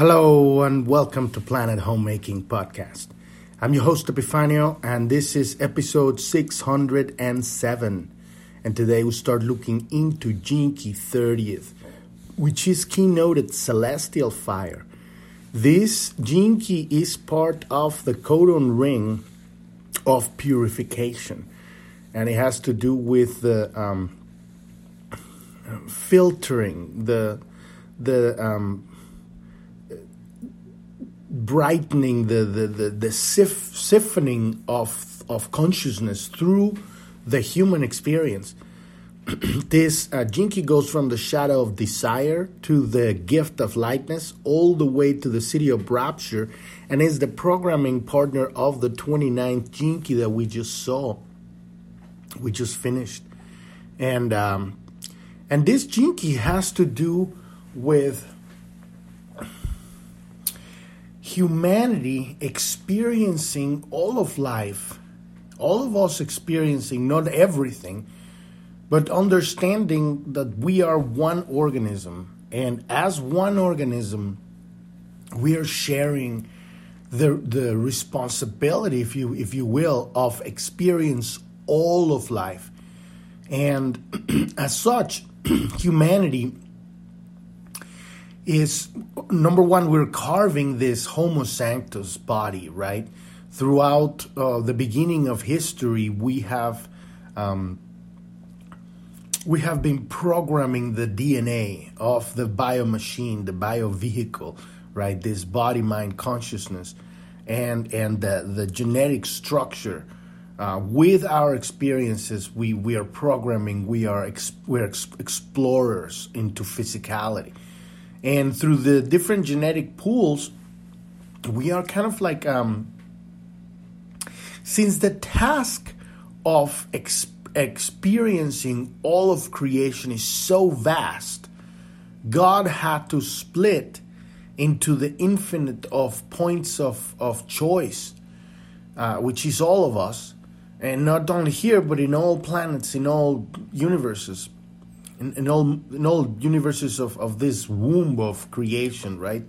Hello and welcome to Planet Homemaking Podcast. I'm your host Epifanio and this is episode 607. And today we start looking into Key 30th, which is keynoted Celestial Fire. This Key is part of the codon ring of purification, and it has to do with the um, filtering, the the um, brightening, the the the, the sif- siphoning of of consciousness through the human experience. this uh, Gene goes from the shadow of desire to the gift of lightness, all the way to the siddhi of rapture, and is the programming partner of the 29th Gene Key that we just saw, we just finished, and um, and this Key has to do with humanity experiencing all of life, all of us experiencing not everything but understanding that we are one organism, and as one organism, we are sharing the the responsibility, if you if you will, of experience all of life, and as such, humanity is number one. We're carving this Homo Sanctus body, right? Throughout uh, the beginning of history, we have. Um, we have been programming the DNA of the bio machine, the bio vehicle, right? This body mind consciousness and and the, the genetic structure. Uh, with our experiences, we, we are programming, we are we're ex, explorers into physicality. And through the different genetic pools, we are kind of like, um, since the task of experiencing all of creation is so vast, God had to split into the infinite of points of, of choice, uh, which is all of us, and not only here, but in all planets, in all universes, in, in all in all universes of, of this womb of creation, right?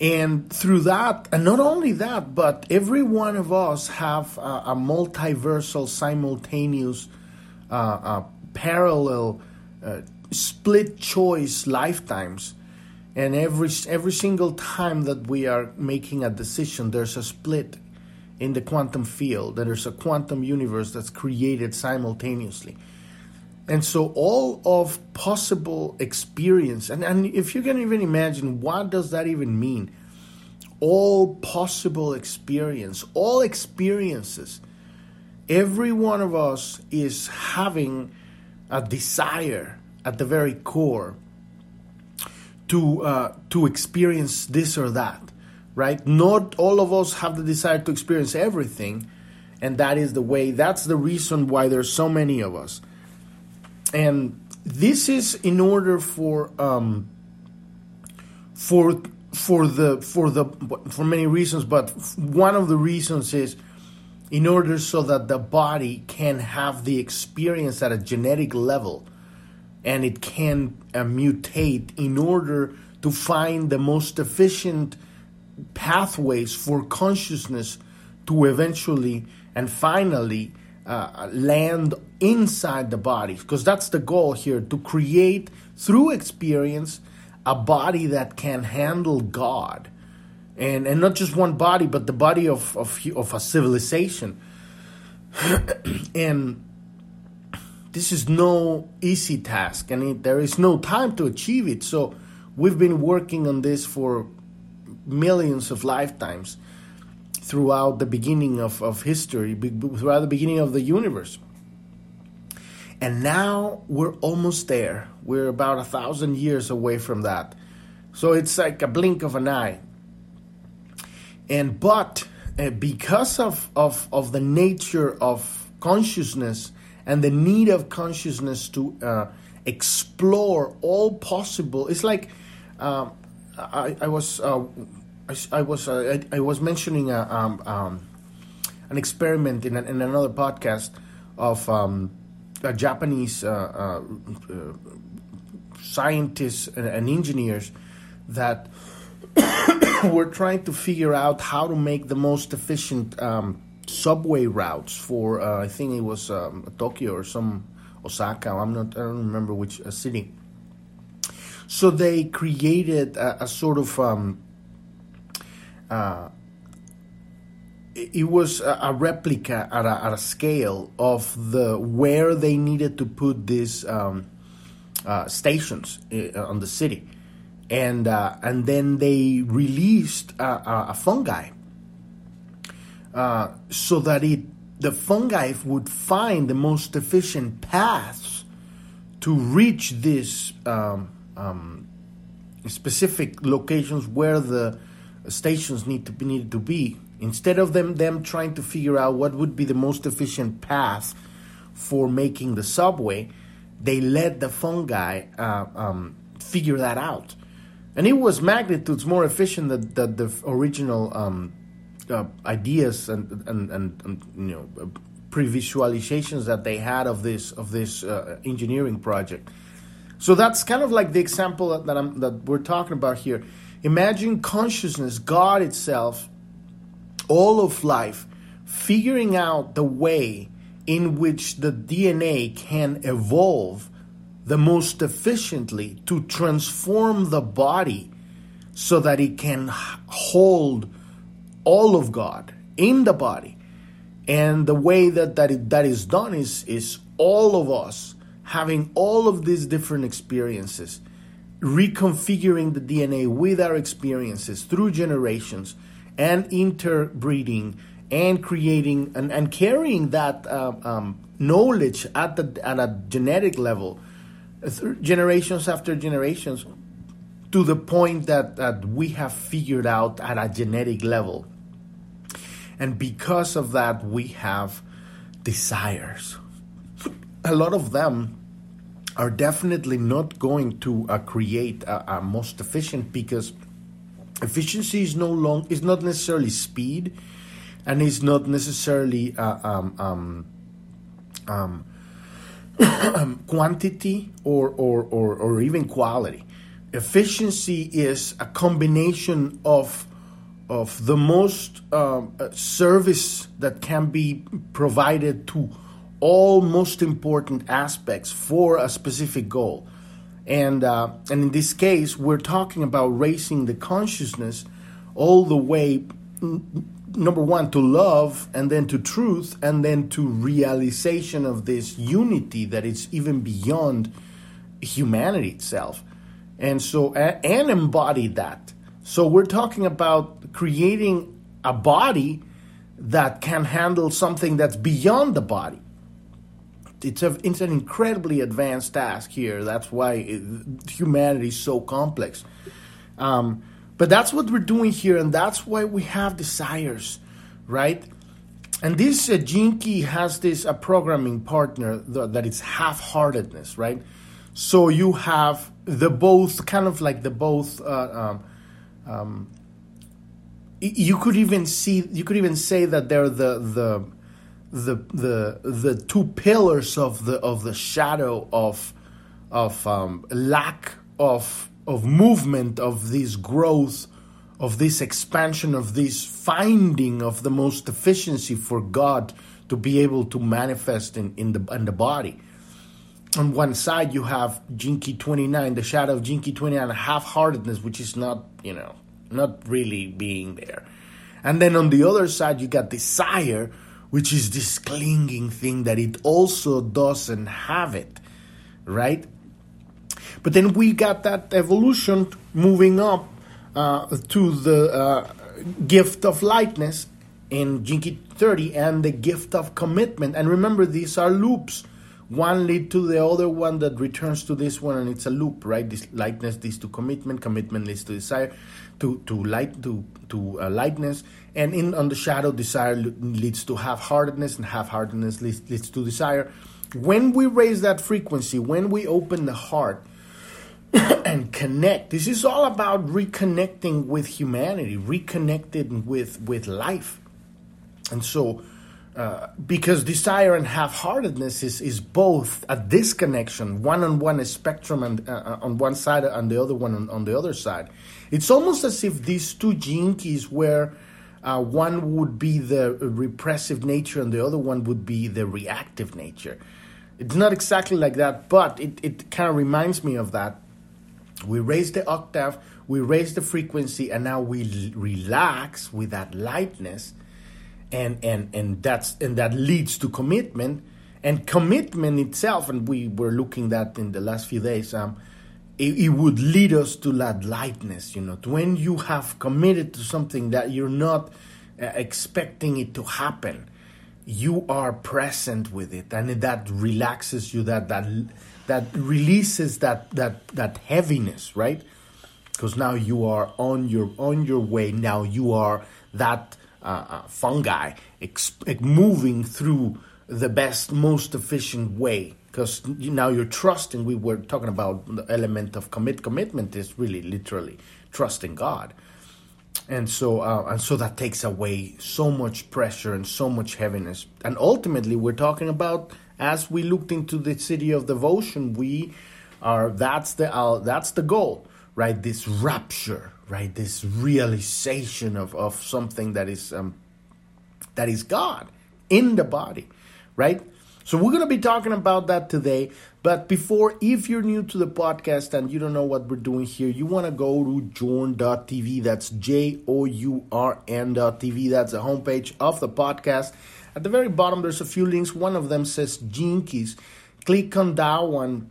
and through that and not only that but every one of us have a, a multiversal simultaneous uh, uh, parallel uh, split choice lifetimes and every every single time that we are making a decision there's a split in the quantum field there's a quantum universe that's created simultaneously and so all of possible experience, and, and if you can even imagine, what does that even mean? All possible experience, all experiences, every one of us is having a desire at the very core to uh, to experience this or that, right? Not all of us have the desire to experience everything, and that is the way. That's the reason why there's so many of us and this is in order for um, for for the for the for many reasons, but one of the reasons is in order so that the body can have the experience at a genetic level and it can uh, mutate in order to find the most efficient pathways for consciousness to eventually and finally uh, land inside the body because that's the goal here to create through experience a body that can handle God. And and not just one body but the body of of, of a civilization. And this is no easy task and it, there is no time to achieve it. So we've been working on this for millions of lifetimes throughout the beginning of, of history, throughout the beginning of the universe. And now we're almost there. We're about a thousand years away from that. So it's like a blink of an eye. And but uh, because of, of, of the nature of consciousness and the need of consciousness to uh, explore all possible, it's like uh, I, I was uh, I, was uh, I, I, was mentioning a, um, um, an experiment in, in another podcast of um, a Japanese uh, uh, scientists and, and engineers that were trying to figure out how to make the most efficient um, subway routes for uh, I think it was um, Tokyo or some Osaka. I'm not. I don't remember which uh, city. So they created a, a sort of. Uh, it was a, replica at a, at a, scale of the where they needed to put these um, uh, stations uh, on the city, and uh, and then they released a, a fungi. Uh, so that it the fungi would find the most efficient paths to reach these um, um, specific locations where the stations need to be needed to be. Instead of them them trying to figure out what would be the most efficient path for making the subway, they let the fungi uh, um, figure that out, and it was magnitudes more efficient than, than the original um, uh, ideas and and, and, and you know uh, pre-visualizations that they had of this of this uh, engineering project. So that's kind of like the example that, that, that we're talking about here. Imagine consciousness, God itself, all of life, figuring out the way in which the DNA can evolve the most efficiently to transform the body so that it can hold all of God in the body. And the way that that, it, that is done is, is all of us having all of these different experiences, reconfiguring the DNA with our experiences through generations and interbreeding and creating and, and carrying that uh, um, knowledge at, the, at a genetic level, generations after generations, to the point that, that we have figured out at a genetic level and because of that, we have desires. A lot of them are definitely not going to uh, create a, a, most efficient because efficiency is no long is not necessarily speed and is not necessarily uh, um, um, um, quantity or, or, or, or even quality. Efficiency is a combination of of the most um, uh, service that can be provided to all most important aspects for a specific goal. And, uh, and in this case, we're talking about raising the consciousness all the way, number one, to love, and then to truth, and then to realization of this unity that is even beyond humanity itself. And so, and embody that so we're talking about creating a body that can handle something that's beyond the body. It's, a, it's an incredibly advanced task here. That's why it, humanity is so complex. Um, but that's what we're doing here, and that's why we have desires, right? And this uh, Key has this a programming partner that, that is half-heartedness, right? So you have the both, kind of like the both. Uh, um, um, you could even see, you could even say that they're the the the the the two pillars of the of the shadow of of um, lack of of movement of this growth of this expansion of this finding of the most efficiency for God to be able to manifest in, in the in the body. On one side you have Key 29, the shadow of Key 29, half-heartedness, which is not, you know, not really being there. And then on the other side, you got desire, which is this clinging thing that it also doesn't have it, right? But then we got that evolution moving up uh, to the uh, gift of lightness in Key 30 and the gift of commitment. And remember, these are loops. One lead to the other one that returns to this one, and it's a loop, right? This lightness leads to commitment, commitment leads to desire to to light to to uh, lightness, and in on the shadow, desire leads to half-heartedness, and half-heartedness leads, leads to desire. When we raise that frequency, when we open the heart and connect, this is all about reconnecting with humanity, reconnecting with with life, and so. Uh, because desire and half-heartedness is, is both a disconnection, one on one spectrum and uh, on one side and the other one on, on, the other side. It's almost as if these two Gene Keys where uh, one would be the repressive nature and the other one would be the reactive nature. It's not exactly like that, but it, it kind of reminds me of that. We raise the octave, we raise the frequency, and now we l- relax with that lightness and and and that's and that leads to commitment. And commitment itself and we were looking that in the last few days um it, it, would lead us to that lightness you know when you have committed to something that you're not uh, expecting it to happen you are present with it. And that relaxes you that that that releases that that that heaviness right? Because now you are on your on your way. Now you are that uh, uh, fungi exp- moving through the best, most efficient way. Because now you're trusting. We were talking about the element of commit. Commitment is really literally trusting God, and so uh, and so that takes away so much pressure and so much heaviness. And ultimately, we're talking about as we looked into the siddhi of devotion, we are that's the uh, that's the goal, right? This rapture right? This realization of, of something that is um, that is God in the body, right? So we're going to be talking about that today. But before, if you're new to the podcast and you don't know what we're doing here, you want to go to journ.tv. That's J O U R N.tv. That's the homepage of the podcast. At the very bottom, there's a few links. One of them says Keys. Click on that one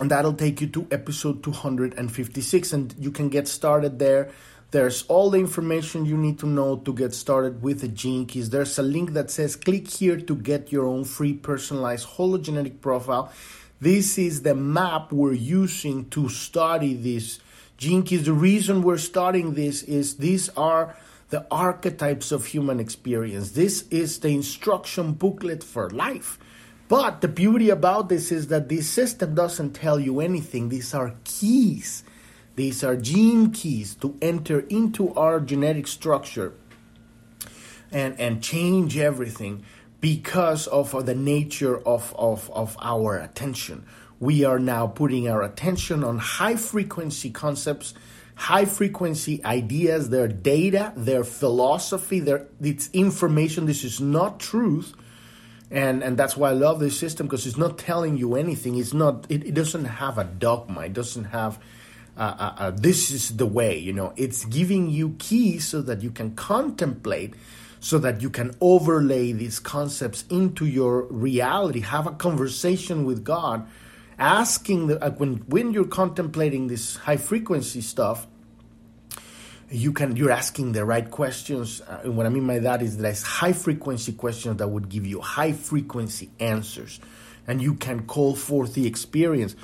and that'll take you to episode 256 and you can get started there. There's all the information you need to know to get started with the gene keys. There's a link that says click here to get your own free personalized hologenetic profile. This is the map we're using to study these gene keys. The reason we're studying this is these are the archetypes of human experience. This is the instruction booklet for life but the beauty about this is that this system doesn't tell you anything. These are keys. These are gene keys to enter into our genetic structure and, and change everything because of the nature of, of, of our attention. We are now putting our attention on high frequency concepts, high frequency ideas, their data, their philosophy, their it's information. This is not truth and and that's why I love this system because it's not telling you anything. It's not. It, it doesn't have a dogma. It doesn't have. Uh, uh, uh, this is the way. You know, it's giving you keys so that you can contemplate, so that you can overlay these concepts into your reality. Have a conversation with God, asking the, uh, when when you're contemplating this high frequency stuff you can you're asking the right questions uh, and what i mean by that is there's high frequency questions that would give you high frequency answers and you can call forth the experience.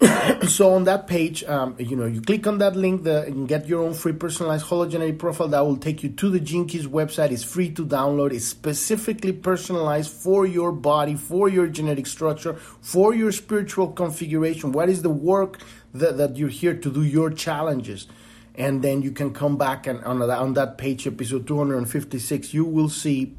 So on that page um, you know you click on that link the, and get your own free personalized hologenetic profile that will take you to the keys website. It's free to download. It's specifically personalized for your body for your genetic structure for your spiritual configuration. What is the work that, that you're here to do your challenges and then you can come back and on, on that page episode 256 you will see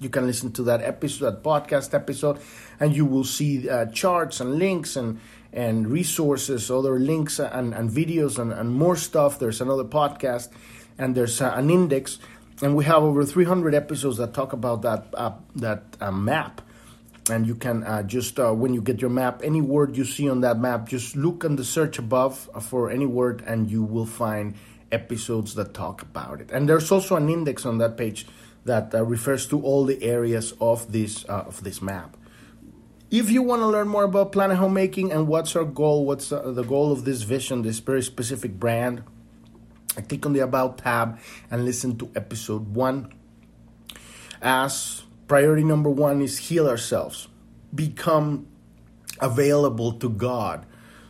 you can listen to that episode that podcast episode and you will see uh, charts and links and and resources other links and, and videos and, and more stuff. There's another podcast and there's uh, an index. And we have over 300 episodes that talk about that uh, that uh, map and you can uh, just uh, when you get your map any word you see on that map just look on the search above for any word and you will find episodes that talk about it. And there's also an index on that page that uh, refers to all the areas of this uh, of this map. If you want to learn more about planet homemaking and what's our goal what's uh, the goal of this vision this very specific brand click on the about tab and listen to episode one. As priority number one is heal ourselves, become available to God,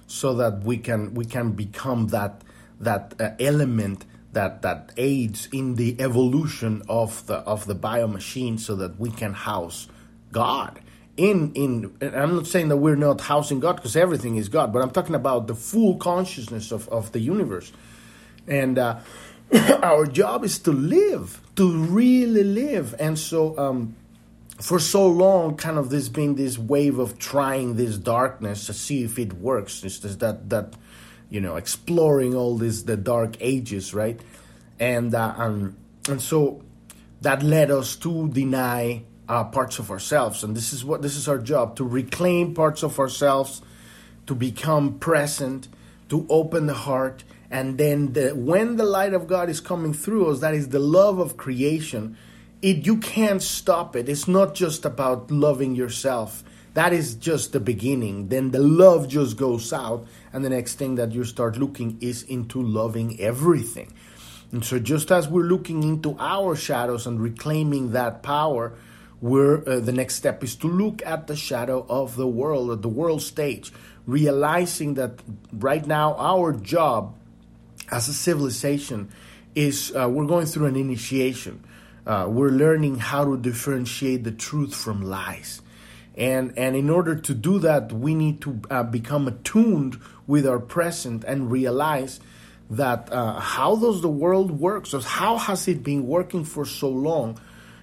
so that we can we can become that that uh, element that that aids in the evolution of the of the bio machine, so that we can house God. In in I'm not saying that we're not housing God because everything is God, but I'm talking about the full consciousness of, of the universe, and. Uh, our job is to live, to really live. And so, um, for so long, kind of this been this wave of trying this darkness to see if it works. It's just that that you know exploring all this the dark ages, right? And uh, um, and so that led us to deny uh, parts of ourselves, and this is what this is our job to reclaim parts of ourselves, to become present, to open the heart, and then the, when the light of God is coming through us, that is the love of creation it you can't stop it. It's not just about loving yourself. That is just the beginning. Then the love just goes out, and the next thing that you start looking is into loving everything. And so, just as we're looking into our shadows and reclaiming that power, we're, uh, the next step is to look at the shadow of the world, at the world stage, realizing that right now our job as a civilization is uh, we're going through an initiation uh, we're learning how to differentiate the truth from lies. And, and in order to do that, we need to uh, become attuned with our present and realize that uh, how does the world work? So how has it been working for so long?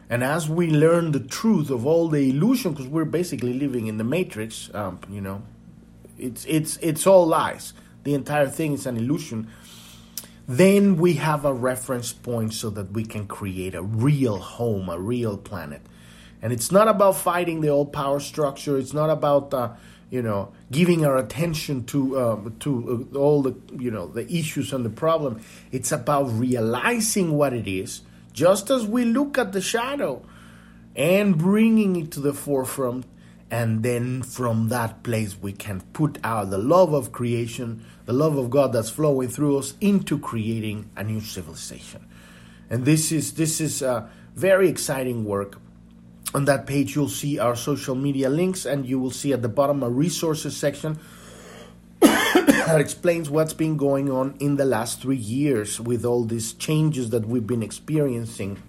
And as we learn the truth of all the illusion, because we're basically living in the matrix, um, you know, it's it's it's all lies. The entire thing is an illusion then we have a reference point so that we can create a real home, a real planet. And it's not about fighting the old power structure. It's not about uh, you know giving our attention to uh, to uh, all the you know the issues and the problem. It's about realizing what it is, just as we look at the shadow, and bringing it to the forefront. And then from that place, we can put out the love of creation, the love of God that's flowing through us into creating a new civilization. And this is this is a very exciting work. On that page, you'll see our social media links, and you will see at the bottom a resources section that explains what's been going on in the last three years with all these changes that we've been experiencing,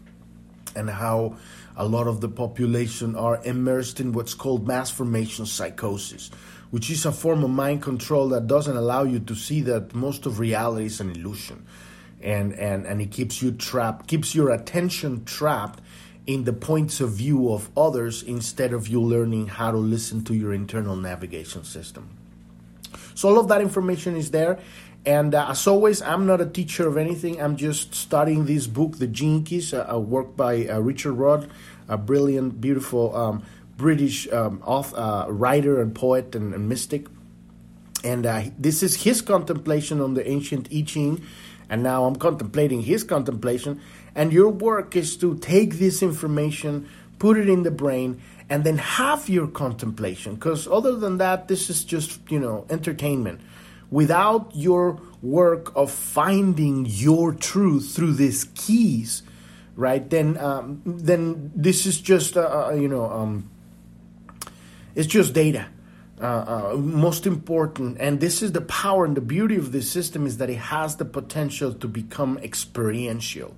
and how a lot of the population are immersed in what's called mass formation psychosis which is a form of mind control that doesn't allow you to see that most of reality is an illusion. And, and, and it keeps you trapped, keeps your attention trapped in the points of view of others instead of you learning how to listen to your internal navigation system. So, all of that information is there. And uh, as always, I'm not a teacher of anything. I'm just studying this book, The Gene Keys, a, a work by uh, Richard Rudd, a brilliant, beautiful um, British um, author, uh, writer and poet and, and mystic. And uh, this is his contemplation on the ancient I Ching. And now I'm contemplating his contemplation. And your work is to take this information, put it in the brain, and then have your contemplation. Because other than that, this is just, you know, entertainment. Without your work of finding your truth through these keys, right? Then, um, then this is just, uh, uh you know, um, it's just data. Uh, uh, most important, and this is the power and the beauty of this system is that it has the potential to become experiential.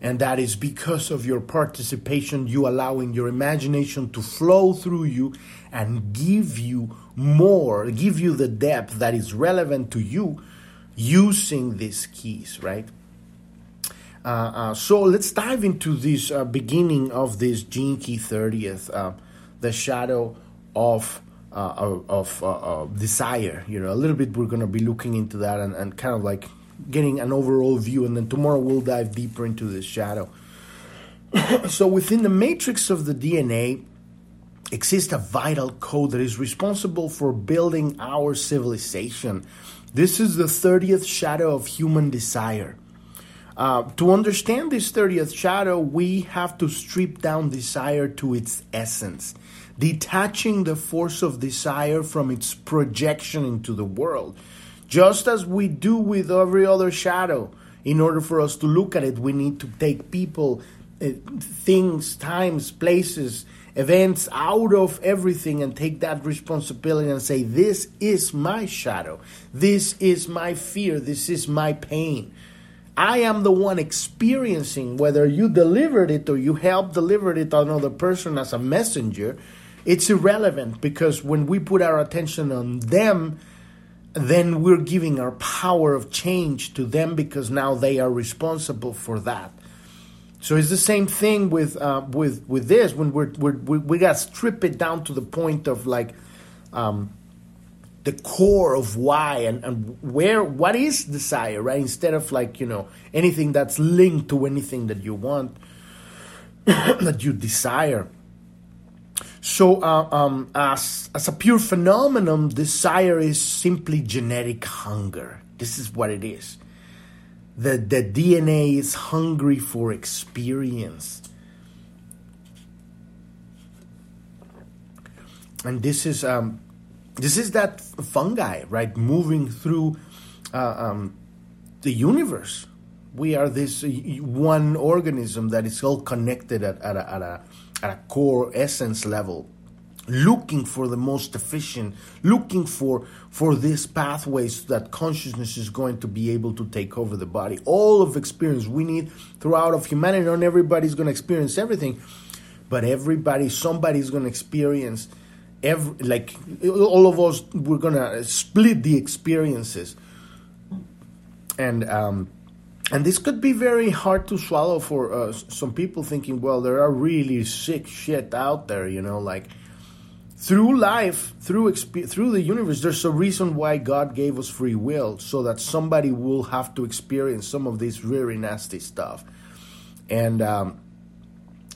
And that is because of your participation, you allowing your imagination to flow through you and give you more, give you the depth that is relevant to you using these keys, right? Uh, uh, so let's dive into this uh, beginning of this Gene Key 30th, uh, the shadow of uh, of uh, uh, desire. You know, a little bit we're going to be looking into that and, and kind of like getting an overall view, and then tomorrow we'll dive deeper into this shadow. so within the matrix of the DNA exists a vital code that is responsible for building our civilization. This is the 30th shadow of human desire. Uh, to understand this 30th shadow, we have to strip down desire to its essence detaching the force of desire from its projection into the world. Just as we do with every other shadow, in order for us to look at it, we need to take people, uh, things, times, places, events out of everything and take that responsibility and say, This is my shadow. This is my fear. This is my pain. I am the one experiencing whether you delivered it or you helped deliver it to another person as a messenger it's irrelevant because when we put our attention on them, then we're giving our power of change to them because now they are responsible for that. So it's the same thing with uh, with with this when we're, we're we, we got to strip it down to the point of like um, the core of why and, and where what is desire right instead of like you know anything that's linked to anything that you want that you desire. So, uh, um, as, as a pure phenomenon, desire is simply genetic hunger. This is what it is. The, the DNA is hungry for experience. And this is um, this is that fungi, right, moving through uh, um, the universe. We are this one organism that is all connected at, at, a, at a at a core essence level looking for the most efficient looking for for these pathways that consciousness is going to be able to take over the body. All of experience we need throughout of humanity. Not everybody's going to experience everything but everybody somebody's going to experience every like all of us we're going to split the experiences. And um and this could be very hard to swallow for uh, some people thinking well there are really sick shit out there you know like through life through exp- through the universe there's a reason why god gave us free will so that somebody will have to experience some of this really nasty stuff. And um,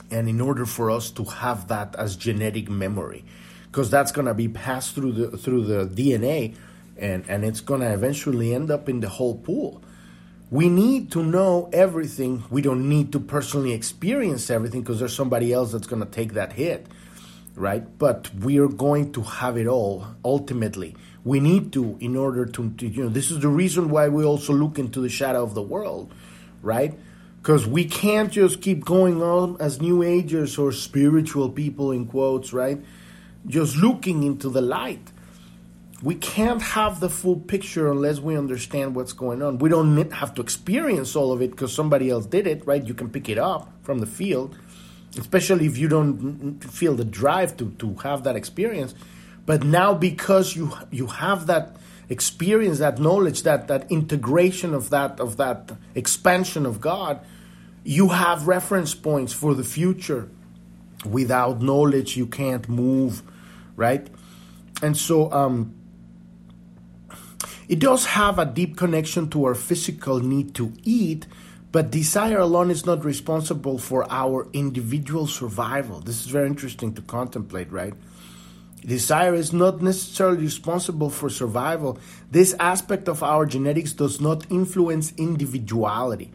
and in order for us to have that as genetic memory because that's going to be passed through the through the dna and and it's going to eventually end up in the whole pool we need to know everything. We don't need to personally experience everything because there's somebody else that's going to take that hit, right? But we are going to have it all ultimately. We need to, in order to, to you know, this is the reason why we also look into the shadow of the world, right? Because we can't just keep going on as New Agers or spiritual people, in quotes, right? Just looking into the light we can't have the full picture unless we understand what's going on. We don't have to experience all of it because somebody else did it, right? You can pick it up from the field, especially if you don't feel the drive to, to have that experience. But now, because you you have that experience, that knowledge, that that integration of that of that expansion of God, you have reference points for the future. Without knowledge, you can't move, right? And so, um, it does have a deep connection to our physical need to eat, but desire alone is not responsible for our individual survival. This is very interesting to contemplate, right? Desire is not necessarily responsible for survival. This aspect of our genetics does not influence individuality.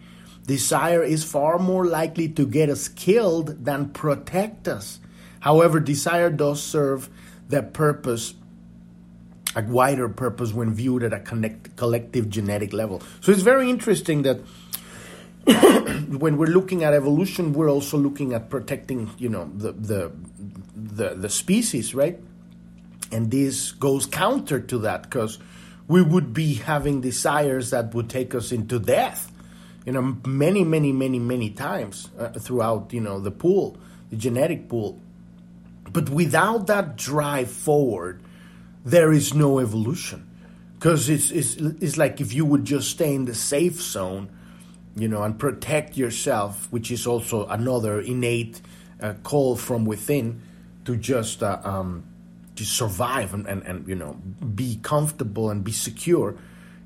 Desire is far more likely to get us killed than protect us. However, desire does serve the purpose a wider purpose when viewed at a connect, collective genetic level. So it's very interesting that when we're looking at evolution, we're also looking at protecting, you know, the the the, the species, right? And this goes counter to that because we would be having desires that would take us into death, you know, many, many, many, many times uh, throughout, you know, the pool, the genetic pool. But without that drive forward, there is no evolution. Because it's, it's it's like if you would just stay in the safe zone you know and protect yourself which is also another innate uh, call from within to just uh, um, to survive and, and, and you know be comfortable and be secure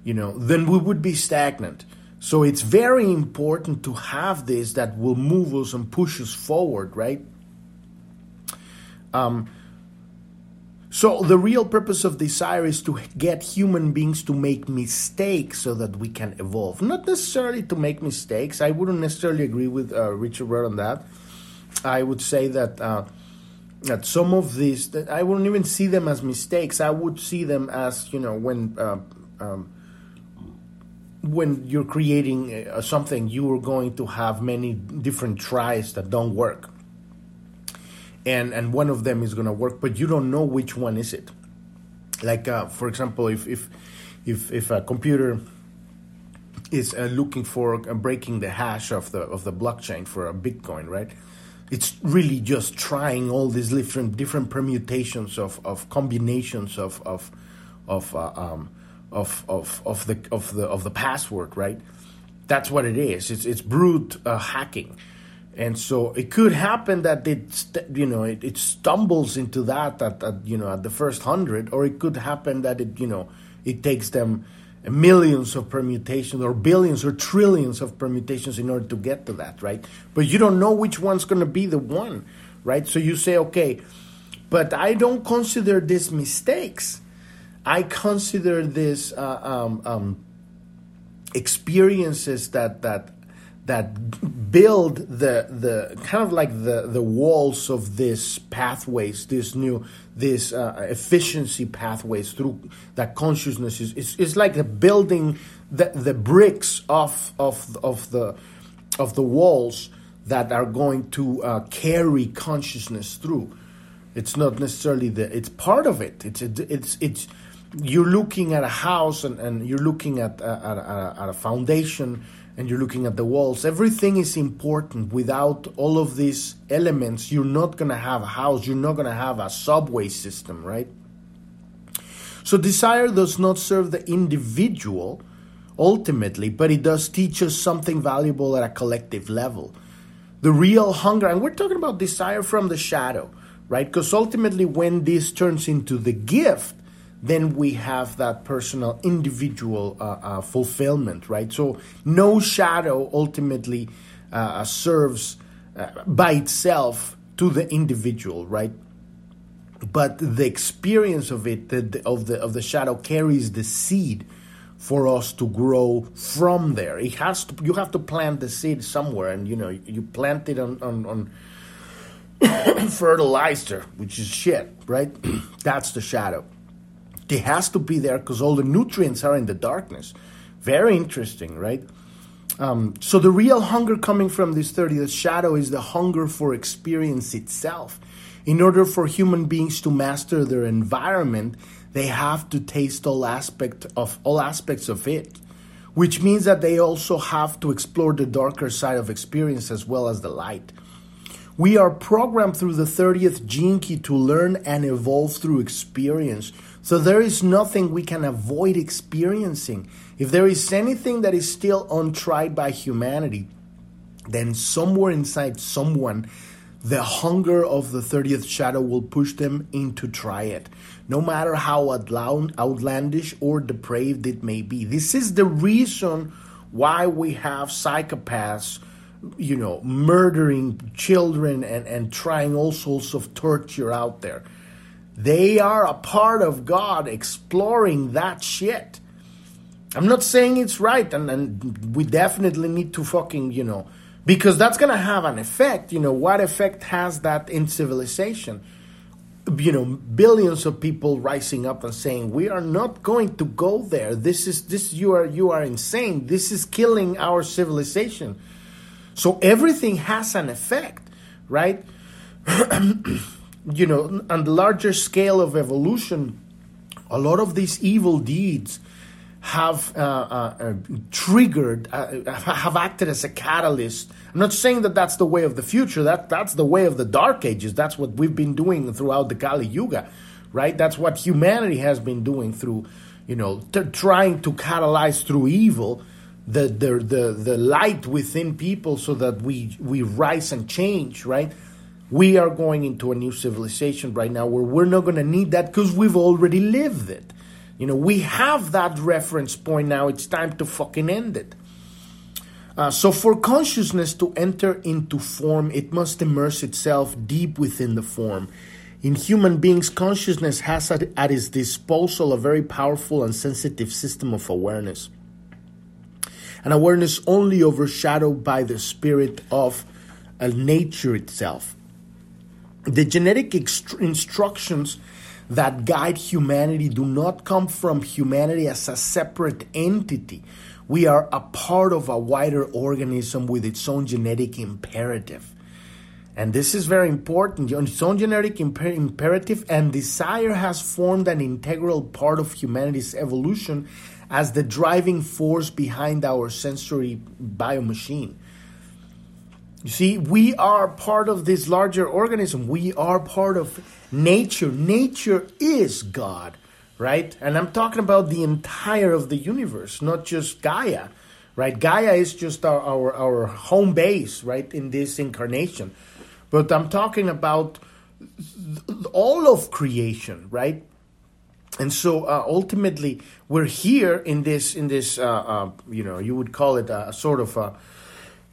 you know then we would be stagnant. So it's very important to have this that will move us and push us forward right? Um, so the real purpose of desire is to get human beings to make mistakes so that we can evolve. Not necessarily to make mistakes. I wouldn't necessarily agree with uh, Richard Rudd on that. I would say that uh, that some of these that I wouldn't even see them as mistakes. I would see them as you know when. Uh, um, when you're creating uh, something, you are going to have many different tries that don't work and and one of them is going to work but you don't know which one is it like uh, for example if if if if a computer is uh, looking for uh, breaking the hash of the of the blockchain for a bitcoin right it's really just trying all these different different permutations of, of combinations of of of uh, um, of of of the of the of the password, right? That's what it is. It's it's brute uh, hacking, and so it could happen that it you know it, it stumbles into that at, at you know at the first hundred, or it could happen that it you know it takes them millions of permutations or billions or trillions of permutations in order to get to that, right? But you don't know which one's going to be the one, right? So you say, okay, but I don't consider these mistakes. I consider this uh, um, um, experiences that that that build the the kind of like the the walls of these pathways, this new this uh, efficiency pathways through that consciousness is it's, it's like a building the the bricks of of of the of the walls that are going to uh, carry consciousness through. It's not necessarily the it's part of it. It's it's it's you're looking at a house and, and you're looking at a, at, a, at a foundation and you're looking at the walls. Everything is important. Without all of these elements, you're not going to have a house, you're not going to have a subway system, right? So, desire does not serve the individual ultimately, but it does teach us something valuable at a collective level. The real hunger, and we're talking about desire from the shadow, right? Because ultimately, when this turns into the gift, then we have that personal, individual uh, uh, fulfillment, right? So no shadow ultimately uh, serves uh, by itself to the individual, right? But the experience of it, the, of the of the shadow, carries the seed for us to grow from there. It has to. You have to plant the seed somewhere, and you know you plant it on on, on fertilizer, which is shit, right? That's the shadow. It has to be there because all the nutrients are in the darkness. Very interesting, right? Um, so the real hunger coming from this 30th shadow is the hunger for experience itself. In order for human beings to master their environment, they have to taste all aspect of all aspects of it, which means that they also have to explore the darker side of experience as well as the light. We are programmed through the 30th gene key to learn and evolve through experience. So there is nothing we can avoid experiencing. If there is anything that is still untried by humanity, then somewhere inside someone, the hunger of the 30th shadow will push them in to try it, no matter how outlandish or depraved it may be. This is the reason why we have psychopaths you know, murdering children and, and trying all sorts of torture out there. They are a part of God exploring that shit. I'm not saying it's right, and, and we definitely need to fucking, you know, because that's going to have an effect. You know, what effect has that in civilization? You know, billions of people rising up and saying, "We are not going to go there. This is this. You are you are insane. This is killing our civilization." So everything has an effect, right? you know, on the larger scale of evolution, a lot of these evil deeds have uh, uh, uh, triggered, uh, have acted as a catalyst. I'm not saying that that's the way of the future. That that's the way of the dark ages. That's what we've been doing throughout the Kali Yuga, right? That's what humanity has been doing through, you know, t- trying to catalyze through evil the, the the the light within people so that we we rise and change right we are going into a new civilization right now where we're not going to need that because we've already lived it. You know we have that reference point now. It's time to fucking end it. Uh, so for consciousness to enter into form it must immerse itself deep within the form. In human beings consciousness has at, at its disposal a very powerful and sensitive system of awareness. An awareness only overshadowed by the spirit of uh, nature itself. The genetic ext- instructions that guide humanity do not come from humanity as a separate entity. We are a part of a wider organism with its own genetic imperative. And this is very important. Its own genetic imper- imperative and desire has formed an integral part of humanity's evolution as the driving force behind our sensory biomachine. You see, we are part of this larger organism. We are part of nature. Nature is God, right? And I'm talking about the entire of the universe, not just Gaia, right? Gaia is just our, our, our home base, right, in this incarnation. But I'm talking about all of creation, right? And so uh, ultimately, we're here in this in this uh, uh, you know you would call it a sort of a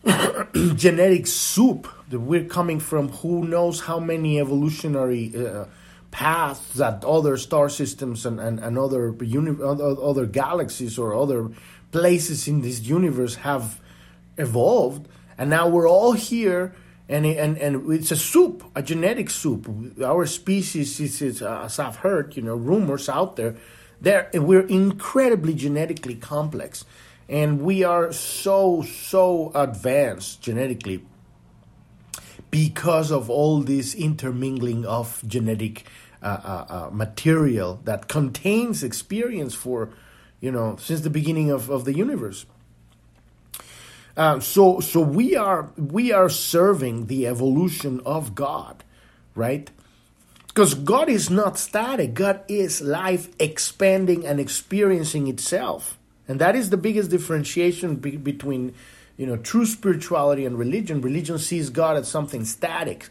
genetic soup that we're coming from. Who knows how many evolutionary uh, paths that other star systems and, and, and other uni- other galaxies or other places in this universe have evolved, and now we're all here and and and it's a soup, a genetic soup. Our species is, is uh, as I've heard, you know, rumors out there. There, we're incredibly genetically complex, and we are so so advanced genetically because of all this intermingling of genetic uh, uh, uh material that contains experience for, you know, since the beginning of, of the universe. Uh, so so we are we are serving the evolution of God, right? Because God is not static. God is life expanding and experiencing itself, and that is the biggest differentiation be- between you know true spirituality and religion. Religion sees God as something static.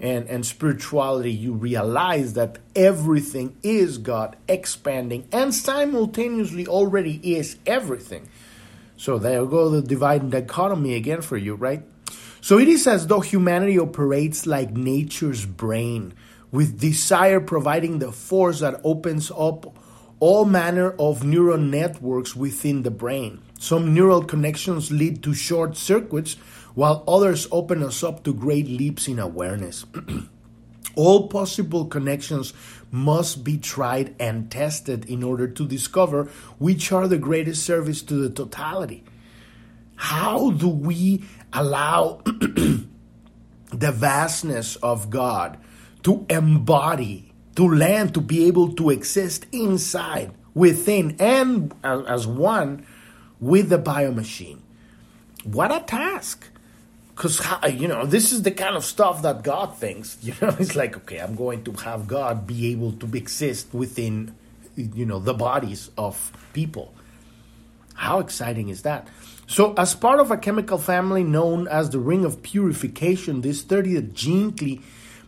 And, and spirituality, you realize that everything is God expanding and simultaneously already is everything. So there go the divide and dichotomy again for you, right? So it is as though humanity operates like nature's brain, with desire providing the force that opens up all manner of neural networks within the brain. Some neural connections lead to short circuits, while others open us up to great leaps in awareness. all possible connections must be tried and tested in order to discover which are the greatest service to the totality. How do we allow the vastness of God to embody, to land, to be able to exist inside, within, and as one with the biomachine? What a task! because you know this is the kind of stuff that God thinks. You know, it's like okay, I'm going to have God be able to exist within, you know, the bodies of people. How exciting is that? So, as part of a chemical family known as the ring of purification, this 30th gene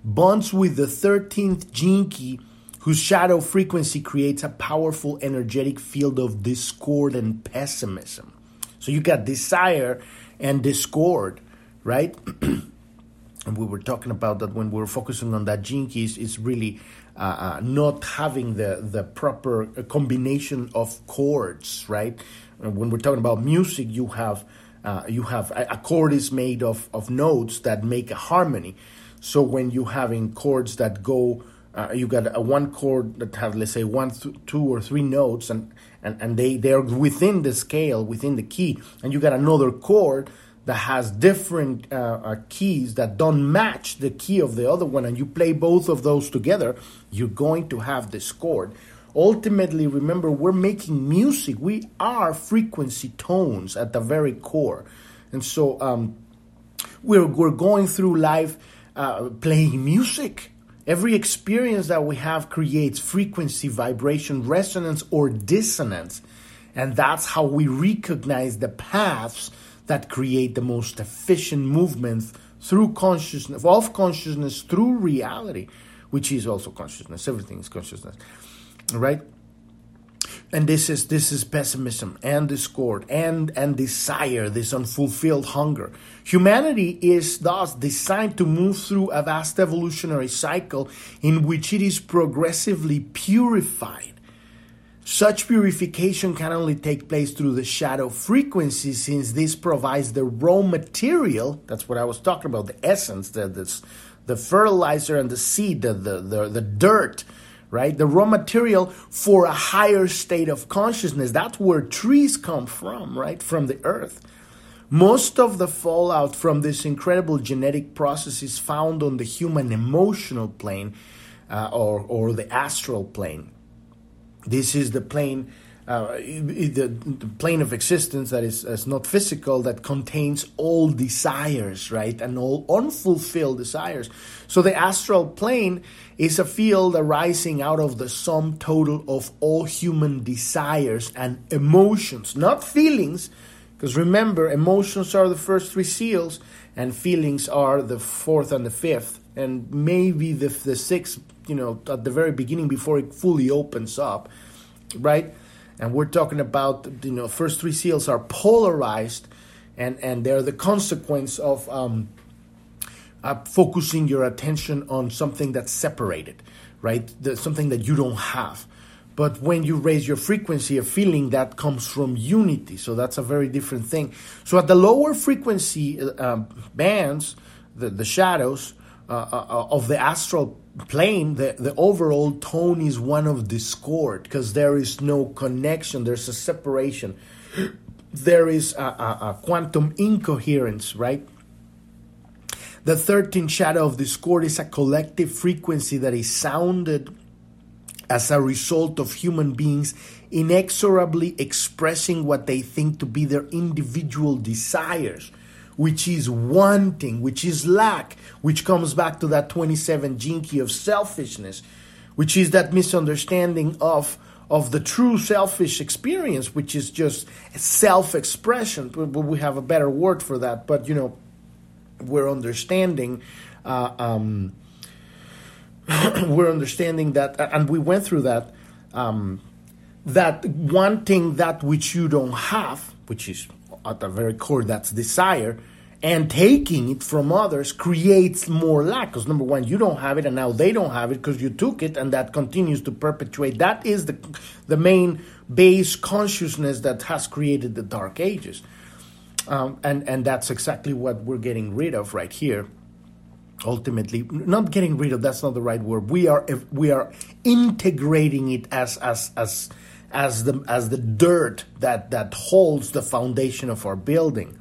bonds with the 13th Gene Key, whose shadow frequency creates a powerful energetic field of discord and pessimism. So, you got desire and discord right? and we were talking about that when we were focusing on that Gene Key keys is really uh, uh, not having the the proper combination of chords, right? When we're talking about music, you have uh, you have a, chord is made of of notes that make a harmony. So when you having chords that go, uh, you got a one chord that have let's say one, th- two or three notes, and and and they they are within the scale, within the key, and you got another chord that has different uh, uh, keys that don't match the key of the other one, and you play both of those together, you're going to have discord. Ultimately, remember, we're making music. We are frequency tones at the very core. And so um, we're, we're going through life uh, playing music. Every experience that we have creates frequency, vibration, resonance, or dissonance. And that's how we recognize the paths that create the most efficient movements through consciousness, of consciousness through reality, which is also consciousness. Everything is consciousness, right? And this is this is pessimism and discord and and desire, this unfulfilled hunger. Humanity is thus designed to move through a vast evolutionary cycle in which it is progressively purified such purification can only take place through the shadow frequency since this provides the raw material. That's what I was talking about the essence, the, the, the fertilizer and the seed, the, the, the, the dirt, right? The raw material for a higher state of consciousness. That's where trees come from, right? From the earth. Most of the fallout from this incredible genetic process is found on the human emotional plane uh, or, or the astral plane. This is the plane uh, the, the, plane of existence that is, is, not physical that contains all desires, right, and all unfulfilled desires. So the astral plane is a field arising out of the sum total of all human desires and emotions, not feelings, because remember, emotions are the first three seals, and feelings are the fourth and the fifth, and maybe the the sixth, you know, at the very beginning before it fully opens up, right? And we're talking about you know first three seals are polarized and and they're the consequence of um, uh, focusing your attention on something that's separated right? The, something that you don't have. But when you raise your frequency of feeling that comes from unity. So that's a very different thing. So at the lower frequency uh, um, bands the, the shadows uh, uh, uh of the astral plane, the, the overall tone is one of discord because there is no connection, there's a separation, there is a, a, a quantum incoherence, right? The 13th shadow of discord is a collective frequency that is sounded as a result of human beings inexorably expressing what they think to be their individual desires which is wanting, which is lack, which comes back to that 27 gene key of selfishness, which is that misunderstanding of of the true selfish experience, which is just self-expression. But we have a better word for that. But you know, we're understanding. Uh, um, we're understanding that, and we went through that. Um, that wanting that which you don't have, which is at the very core, that's desire, and taking it from others creates more lack. Because number one you don't have it and now they don't have it because you took it and that continues to perpetuate. That is the the main base consciousness that has created the dark ages. Um, and and that's exactly what we're getting rid of right here. Ultimately not getting rid of that's not the right word. We are we are integrating it as as as as the as the dirt that that holds the foundation of our building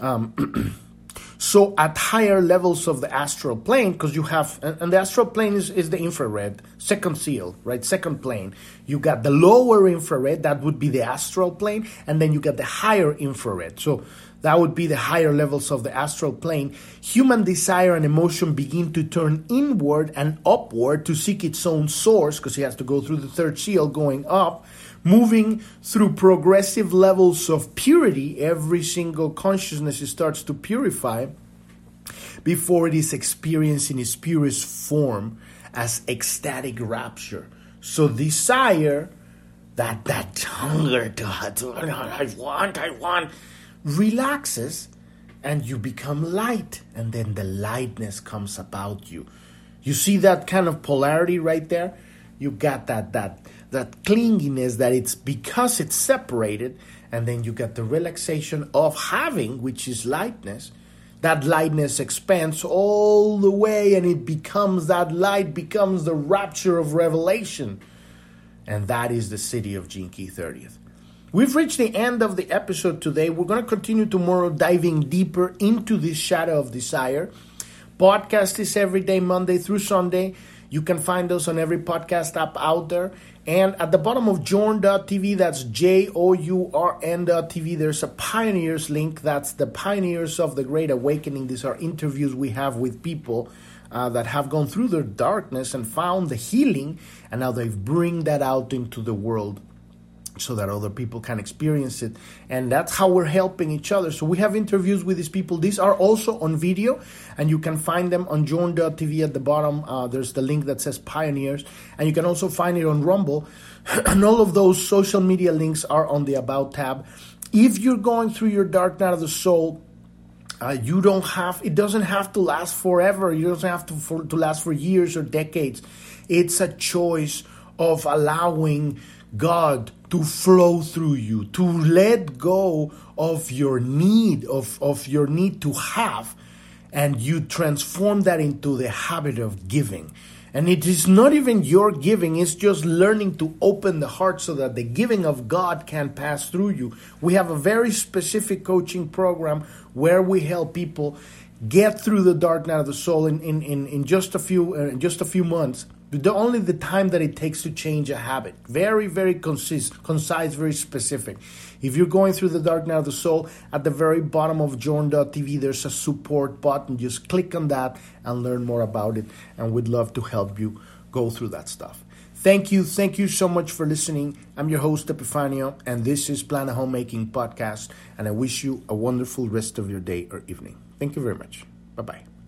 um, so at higher levels of the astral plane, because you have, and the astral plane is, is the infrared, second seal, right? Second plane. You got the lower infrared, that would be the astral plane, and then you get the higher infrared. So that would be the higher levels of the astral plane. Human desire and emotion begin to turn inward and upward to seek its own source, because he has to go through the third seal going up moving through progressive levels of purity, every single consciousness starts to purify before it is experienced in its purest form as ecstatic rapture. So desire, that that hunger to, to I want, I want, relaxes and you become light and then the lightness comes about you. You see that kind of polarity right there? You got that that that clinginess that it's because it's separated and then you get the relaxation of having which is lightness that lightness expands all the way and it becomes that light becomes the rapture of revelation and that is the siddhi of Key 30th we've reached the end of the episode today. We're going to continue tomorrow diving deeper into this shadow of desire. Podcast is every day monday through sunday. You can find us on every podcast app out there. And at the bottom of journ.tv, that's J O U R N.tv, there's a pioneers link. That's the pioneers of the Great Awakening. These are interviews we have with people uh, that have gone through their darkness and found the healing, and now they bring that out into the world so that other people can experience it. And that's how we're helping each other. So we have interviews with these people. These are also on video, and you can find them on journ.tv at the bottom. Uh, there's the link that says Pioneers, and you can also find it on Rumble. and all of those social media links are on the About tab. If you're going through your dark night of the soul, uh, you don't have it doesn't have to last forever you don't have to, for, to last for years or decades it's a choice of allowing god to flow through you, to let go of your need, of, of your need to have, and you transform that into the habit of giving. And it is not even your giving, it's just learning to open the heart so that the giving of God can pass through you. We have a very specific coaching program where we help people get through the dark night of the soul in, in, in, in just a few uh, in just a few months the only the time that it takes to change a habit. Very, very concise, concise, very specific. If you're going through the dark night of the soul, at the very bottom of journ.tv, there's a support button. Just click on that and learn more about it. And we'd love to help you go through that stuff. Thank you. Thank you so much for listening. I'm your host, Epifanio, and this is Pearl Planet Homemaking Podcast. And I wish you a wonderful rest of your day or evening. Thank you very much. Bye bye.